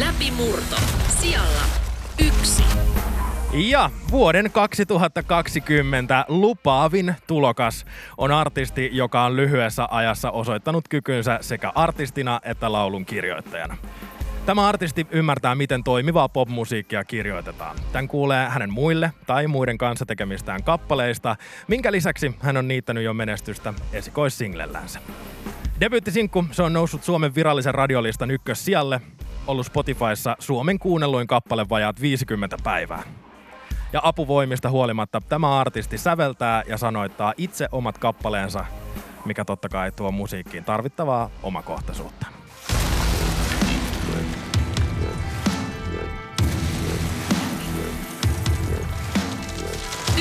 Läpimurto. Sijalla yksi. Ja vuoden 2020 lupaavin tulokas on artisti, joka on lyhyessä ajassa osoittanut kykynsä sekä artistina että laulun kirjoittajana. Tämä artisti ymmärtää, miten toimivaa popmusiikkia kirjoitetaan. Tän kuulee hänen muille tai muiden kanssa tekemistään kappaleista, minkä lisäksi hän on niittänyt jo menestystä esikoissinglellänsä. Debyyttisinkku, se on noussut Suomen virallisen radiolistan ykkössijalle, ollut Spotifyssa Suomen kuunnelluin kappale vajaat 50 päivää. Ja apuvoimista huolimatta tämä artisti säveltää ja sanoittaa itse omat kappaleensa, mikä totta kai tuo musiikkiin tarvittavaa omakohtaisuutta.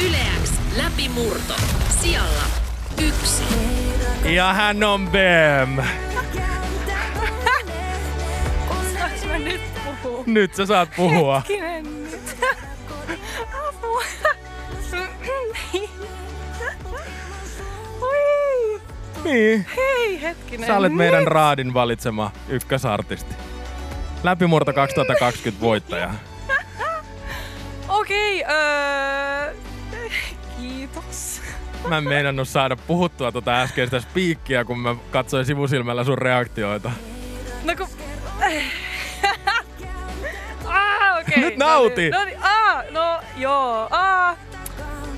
Yleäks läpimurto. Sijalla yksi. Ja hän on Bem. Puhua? Nyt sä saat puhua. Hetkinen nyt. Apua. Oi. Niin. Hei, hetkinen. Sä olet meidän Nyt. raadin valitsema ykkösartisti. Läpimurto 2020 voittaja. Okei, öö... Kiitos. Mä en meinannut saada puhuttua tota äskeistä spiikkiä, kun mä katsoin sivusilmällä sun reaktioita. No kun... okei. Nyt nauti. No niin, ah, no joo. Ah,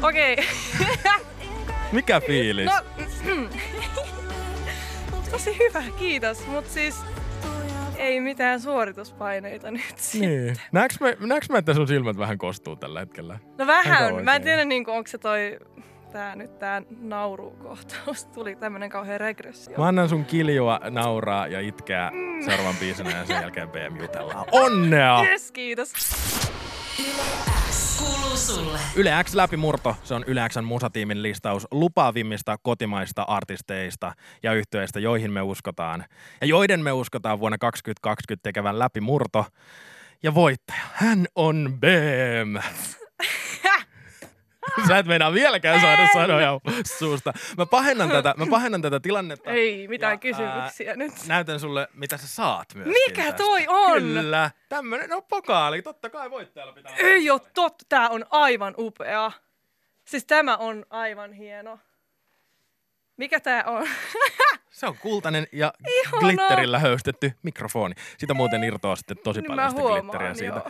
okei. Mikä fiilis? No, tosi hyvä, kiitos. Mut siis ei mitään suorituspaineita nyt sitten. Niin. Näekö mä, näekö mä, että sun silmät vähän kostuu tällä hetkellä? No vähän. Mä en tiedä, niinku, onko se toi tää nyt tää naurukohtaus. Tuli tämmönen kauhean regressio. Mä annan sun kiljua, nauraa ja itkeä seuraavan biisinä ja sen jälkeen BM jutellaan. Onnea! Yes, kiitos. Yle X läpimurto, se on Yle Xn musatiimin listaus lupaavimmista kotimaista artisteista ja yhtyeistä, joihin me uskotaan. Ja joiden me uskotaan vuonna 2020 tekevän läpimurto. Ja voittaja, hän on BM. Sä et meinaa vieläkään saada Ei. sanoja suusta. Mä pahennan tätä, mä pahennan tätä tilannetta. Ei mitään Ja, kysymyksiä nyt. Näytän sulle, mitä sä saat myös. Mikä toi on? Kyllä. Tämmönen, no pokaali. Totta kai voittajalla pitää. Ei oo totta, tää on aivan upea. Siis tämä on aivan hieno. Mikä tää on? Se on kultainen ja Ihana. glitterillä höystetty mikrofoni. Siitä muuten irtoaa sitten tosi Nyt paljon sitä glitteriä siitä.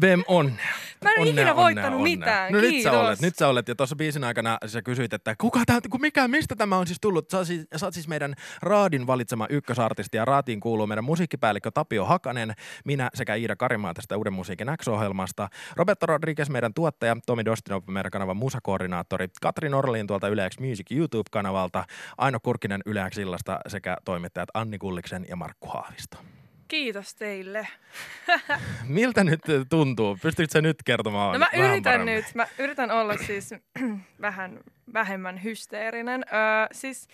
Bem, onnea. Mä en onnea, ikinä onnea, voittanut onnea. mitään, No nyt sä olet, nyt sä olet. Ja tuossa biisin aikana sä kysyit, että kuka tää, mikä, mistä tämä on siis tullut? Sä, siis, sä oot siis meidän Raadin valitsema ykkösartisti ja Raatiin kuuluu meidän musiikkipäällikkö Tapio Hakanen, minä sekä Iida Karimaa tästä Uuden musiikin X-ohjelmasta, Roberto Rodriguez meidän tuottaja, Tomi Dostinov meidän kanavan musakoordinaattori, Katri Norlin tuolta Yle X Music YouTube-kanavalta, Aino Kurkinen Yle X illasta sekä toimittajat Anni Kulliksen ja Markku Haavisto. Kiitos teille. Miltä nyt tuntuu? Pystytkö sä nyt kertomaan? No mä vähän yritän paremmin? nyt, mä yritän olla siis vähän vähemmän hysteerinen. Öö, siis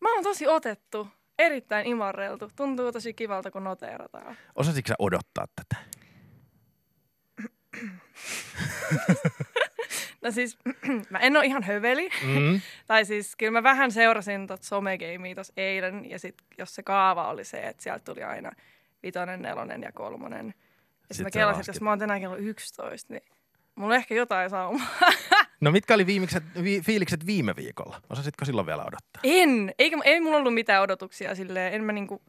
mä oon tosi otettu, erittäin imarreltu. Tuntuu tosi kivalta, kun noteerataan. Osasitko sä odottaa tätä? No siis, mä en oo ihan höveli. Mm. Tai siis kyllä mä vähän seurasin tot somegeimia tuossa eilen. Ja sit jos se kaava oli se, että sieltä tuli aina vitonen, nelonen ja kolmonen. Ja Sit sit mä kelasin, että jos mä oon tänään kello 11, niin mulla on ehkä jotain saumaa. No mitkä oli viimikset, vi, fiilikset viime viikolla? Osasitko silloin vielä odottaa? En, eikä, ei mulla ollut mitään odotuksia silleen, en mä niinku,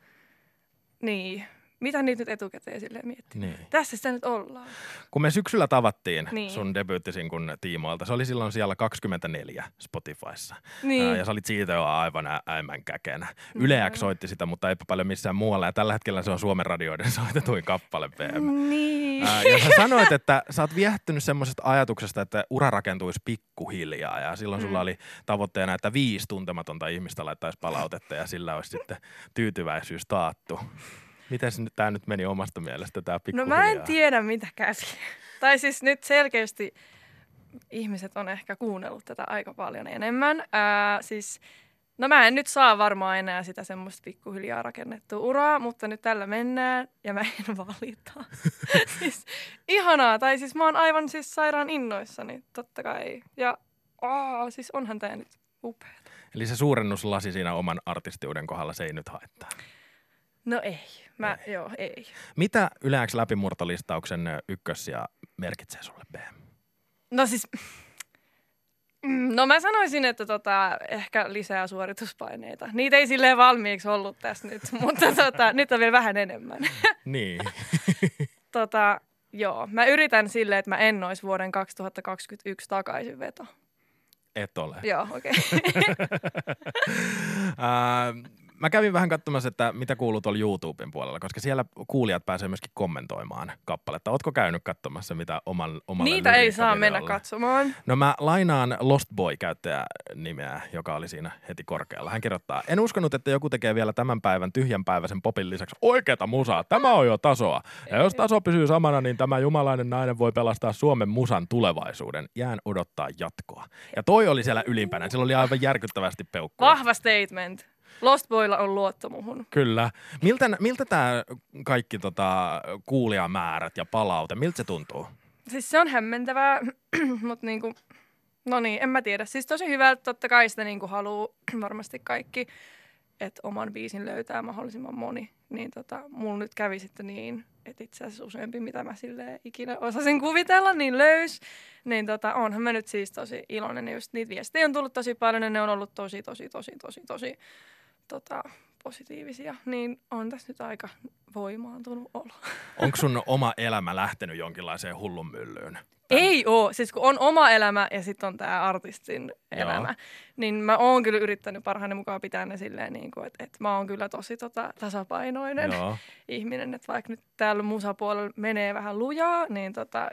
niin, mitä niitä nyt etukäteen silleen miettii. Niin. Tässä sitä nyt ollaan. Kun me syksyllä tavattiin Niin. sun debyyttisinkun tiimoilta, se oli silloin siellä 24 Spotifyssa. Niin. Ää, Ja sä olit siitä jo aivan äimän käkenä. Yle X soitti sitä, mutta eipä paljon missään muualla. Ja tällä hetkellä se on Suomen radioiden soitetuin kappale BM. Niin. Ää, ja sä sanoit, että sä oot viehtynyt semmoisesta ajatuksesta, että ura rakentuisi pikkuhiljaa. Ja silloin sulla Mm. oli tavoitteena, että viisi tuntematonta ihmistä laittaisi palautetta ja sillä olisi sitten tyytyväisyys taattu. Miten tämä nyt meni omasta mielestä, tämä No pikkuhiljaa? mä en tiedä mitä käsi. tai siis nyt selkeästi ihmiset on ehkä kuunnellut tätä aika paljon enemmän. Ää, siis, no mä en nyt saa varmaan enää sitä semmoista pikkuhiljaa rakennettua uraa, mutta nyt tällä mennään ja mä en valita. siis ihanaa, tai siis mä oon aivan siis sairaan innoissani, totta kai. Ja aa, siis onhan tää nyt upea. Eli se suurennuslasi siinä oman artistiuden kohdalla, se ei nyt haittaa. No ei. Mä, ei. joo, ei. Mitä Yle X läpimurtolistauksen ykkössiä merkitsee sulle, B? No siis, mm, no mä sanoisin, että tota, ehkä lisää suorituspaineita. Niitä ei silleen valmiiksi ollut tässä nyt, mutta tota, nyt on vielä vähän enemmän. Niin. tota, joo, mä yritän silleen, että mä en olisi vuoden 2021 takaisin veto. Et ole. Joo, okei. Okay. Mä kävin vähän katsomassa, että mitä kuuluu tuolla YouTuben puolella, koska siellä kuulijat pääsee myöskin kommentoimaan kappaletta. Ootko käynyt katsomassa, mitä oman, omalle Niitä ei saa mennä katsomaan. No mä lainaan Lost Boy-käyttäjänimeä, joka oli siinä heti korkealla. Hän kirjoittaa, en uskonut, että joku tekee vielä tämän päivän tyhjänpäiväisen popin lisäksi oikeata musaa. Tämä on jo tasoa. Ja jos taso pysyy samana, niin tämä jumalainen nainen voi pelastaa Suomen musan tulevaisuuden. Jään odottaa jatkoa. Ja toi oli siellä ylimpänä. Sillä oli aivan järkyttävästi peukkuja. Vahva statement. Lost Boylla on luotto muhun. Kyllä. Miltä, miltä tämä kaikki tota, kuulijamäärät ja palaute, miltä se tuntuu? Siis se on hämmentävää, mutta niinku, no niin, en mä tiedä. Siis tosi hyvä, että totta kai sitä niinku haluaa varmasti kaikki, että oman biisin löytää mahdollisimman moni. Niin tota, mulla nyt kävi sitten niin, että itse asiassa useampi, mitä mä sille ikinä osasin kuvitella, niin löys. Niin tota, onhan mä nyt siis tosi iloinen. Just niitä viestejä on tullut tosi paljon ja ne on ollut tosi, tosi, tosi, tosi, tosi tota, positiivisia. Niin on tässä nyt aika voimaantunut olo. Onko sun oma elämä lähtenyt jonkinlaiseen hullun myllyyn? Ei oo. Siis kun on oma elämä ja sitten on tämä artistin Joo. elämä, niin mä oon kyllä yrittänyt parhaani mukaan pitää ne silleen, niin kuin, että, että mä oon kyllä tosi tota, tasapainoinen Joo. ihminen. Että vaikka nyt täällä musapuolella menee vähän lujaa, niin tota,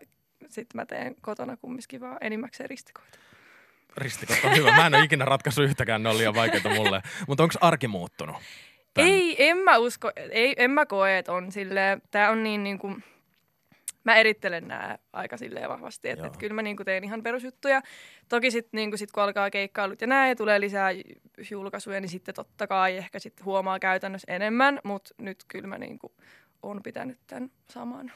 sitten mä teen kotona kumminkin vaan enimmäkseen ristikoita. Ristikot on hyvä. Mä en ole ikinä ratkaissut yhtäkään, ne on liian vaikeita mulle. Mutta onko arki muuttunut? Tän- Ei, en mä usko, ei, en mä koe, että on silleen, tää on niin niin kuin, mä erittelen nämä aika silleen vahvasti, että et kyllä mä niin kuin teen ihan perusjuttuja. Toki sitten niin kuin sit, kun alkaa keikkailut ja näin ja tulee lisää julkaisuja, niin sitten totta kai ehkä sitten huomaa käytännössä enemmän, mutta nyt kyllä mä niin kuin on pitänyt tämän saman.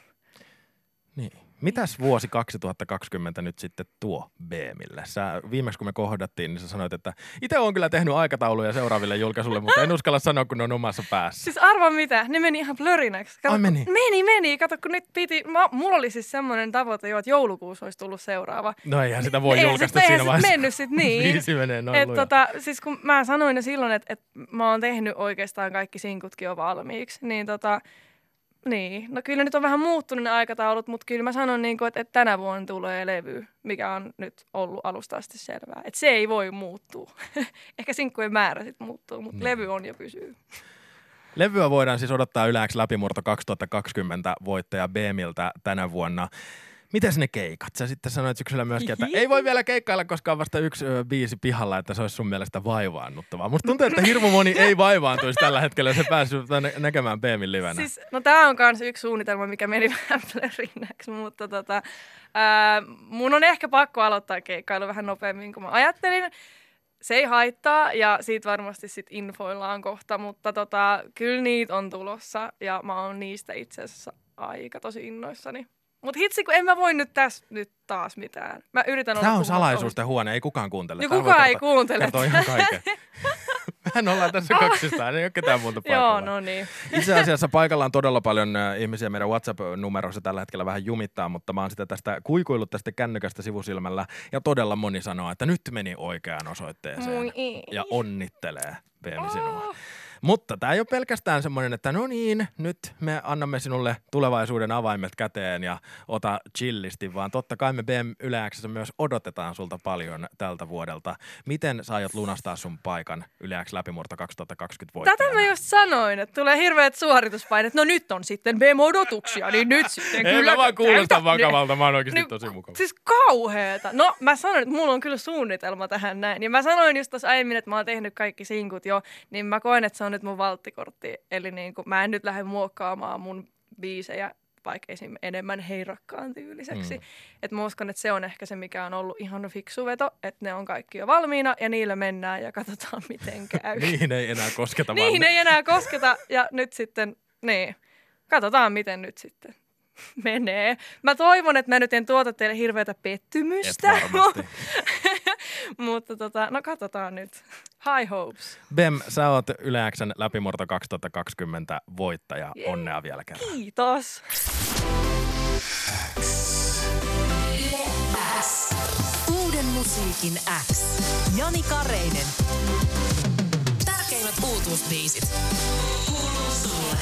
Niin. Mitäs vuosi 2020 nyt sitten tuo BMille? Sä, viimeksi kun me kohdattiin, niin sä sanoit, että itse on kyllä tehnyt aikatauluja seuraaville julkaisuille, mutta en uskalla sanoa, kun ne on omassa päässä. Siis arva mitä, ne meni ihan blörinäksi. Kato, Ai meni? Meni, meni. Kato, kun nyt piti, mä, mulla oli siis semmoinen tavoite jo, että joulukuussa olisi tullut seuraava. No eihän sitä voi Ei julkaista sit- siinä ei vaiheessa. mennyt sit niin. Viisi menee noin Et luja. tota, siis kun mä sanoin jo silloin, että et mä oon tehnyt oikeastaan kaikki sinkutkin jo valmiiksi, niin tota, niin, no kyllä nyt on vähän muuttunut ne aikataulut, mutta kyllä mä sanon, niin että, että tänä vuonna tulee levy, mikä on nyt ollut alusta asti selvää. Että se ei voi muuttua. Ehkä sinkkujen määrä sitten muuttuu, mutta Niin. levy on ja pysyy. Levyä voidaan siis odottaa yläks läpimurto 2020 voittaja BMiltä tänä vuonna. Mites ne keikat? Sä sitten sanoit syksyllä myöskin, että ei voi vielä keikkailla, koska on vasta yksi ö, biisi pihalla, että se olisi sun mielestä vaivaannuttavaa. Musta tuntuu, että hirmu moni ei vaivaantuisi tällä hetkellä, se päässyt nä- näkemään BMin livenä. Siis, no tämä on myös yksi suunnitelma, mikä meni vähän blörinäksi, mutta tota, ää, mun on ehkä pakko aloittaa keikkailu vähän nopeammin kuin mä ajattelin. Se ei haittaa ja siitä varmasti sit infoillaan kohta, mutta tota, kyllä niitä on tulossa ja mä oon niistä itse asiassa aika tosi innoissani. Mutta hitsi, kun en mä voi nyt tässä nyt taas mitään. Mä yritän olla Tämä on salaisuusten huone, ei kukaan kuuntele. Voi kukaan ei kertoa- kuuntele. Kertoo ihan kaiken. Mehän ollaan tässä kaksistaan, ei ole ketään muuta ohi. Joo, paikalla. no niin. Itse asiassa paikalla on todella paljon ö, ihmisiä meidän WhatsApp-numerossa tällä hetkellä vähän jumittaa, mutta mä oon sitä tästä kuikuillut tästä kännykästä sivusilmällä ja todella moni sanoo, että nyt meni oikeaan osoitteeseen Moi ja onnittelee Beemi sinua. Mutta tämä ei ole pelkästään semmoinen, että no niin, nyt me annamme sinulle tulevaisuuden avaimet käteen ja ota chillisti, vaan totta kai me BM Yle X:ssä myös odotetaan sulta paljon tältä vuodelta. Miten sä aiot lunastaa sun paikan Yle X läpimurto 2020 voittajana? Tätä mä just sanoin, että tulee hirveät suorituspainet. No nyt on sitten BM-odotuksia, niin nyt sitten Ei kyllä... mä vaan kuulosta täytä- vakavalta, mä oon oikeasti Niin, tosi mukava. Siis kauheeta. No mä sanoin, että mulla on kyllä suunnitelma tähän näin. Ja mä sanoin just tuossa aiemmin, että mä oon tehnyt kaikki sinkut jo, niin mä koen, että se on nyt mun valttikortti. Eli niin kuin, mä en nyt lähde muokkaamaan mun biisejä vaikka esim. enemmän heirakkaan tyyliseksi. Mm. Et mä uskon, että se on ehkä se, mikä on ollut ihan fiksu veto, että ne on kaikki jo valmiina ja niillä mennään ja katsotaan miten käy. Niihin ei enää kosketa Niihin ei enää kosketa ja nyt sitten, niin, katsotaan miten nyt sitten menee. Mä toivon, että mä nyt en tuota teille hirveätä Et pettymystä, varmasti. Mutta tota, no katsotaan nyt. High hopes. Bem, sä oot Yle Xn läpimurto 2020 voittaja. Jee. Onnea vielä kerran. Kiitos. Uuden musiikin X. Jani Kareinen. Tärkeimmät uutuusbiisit. Kuuluu sulle.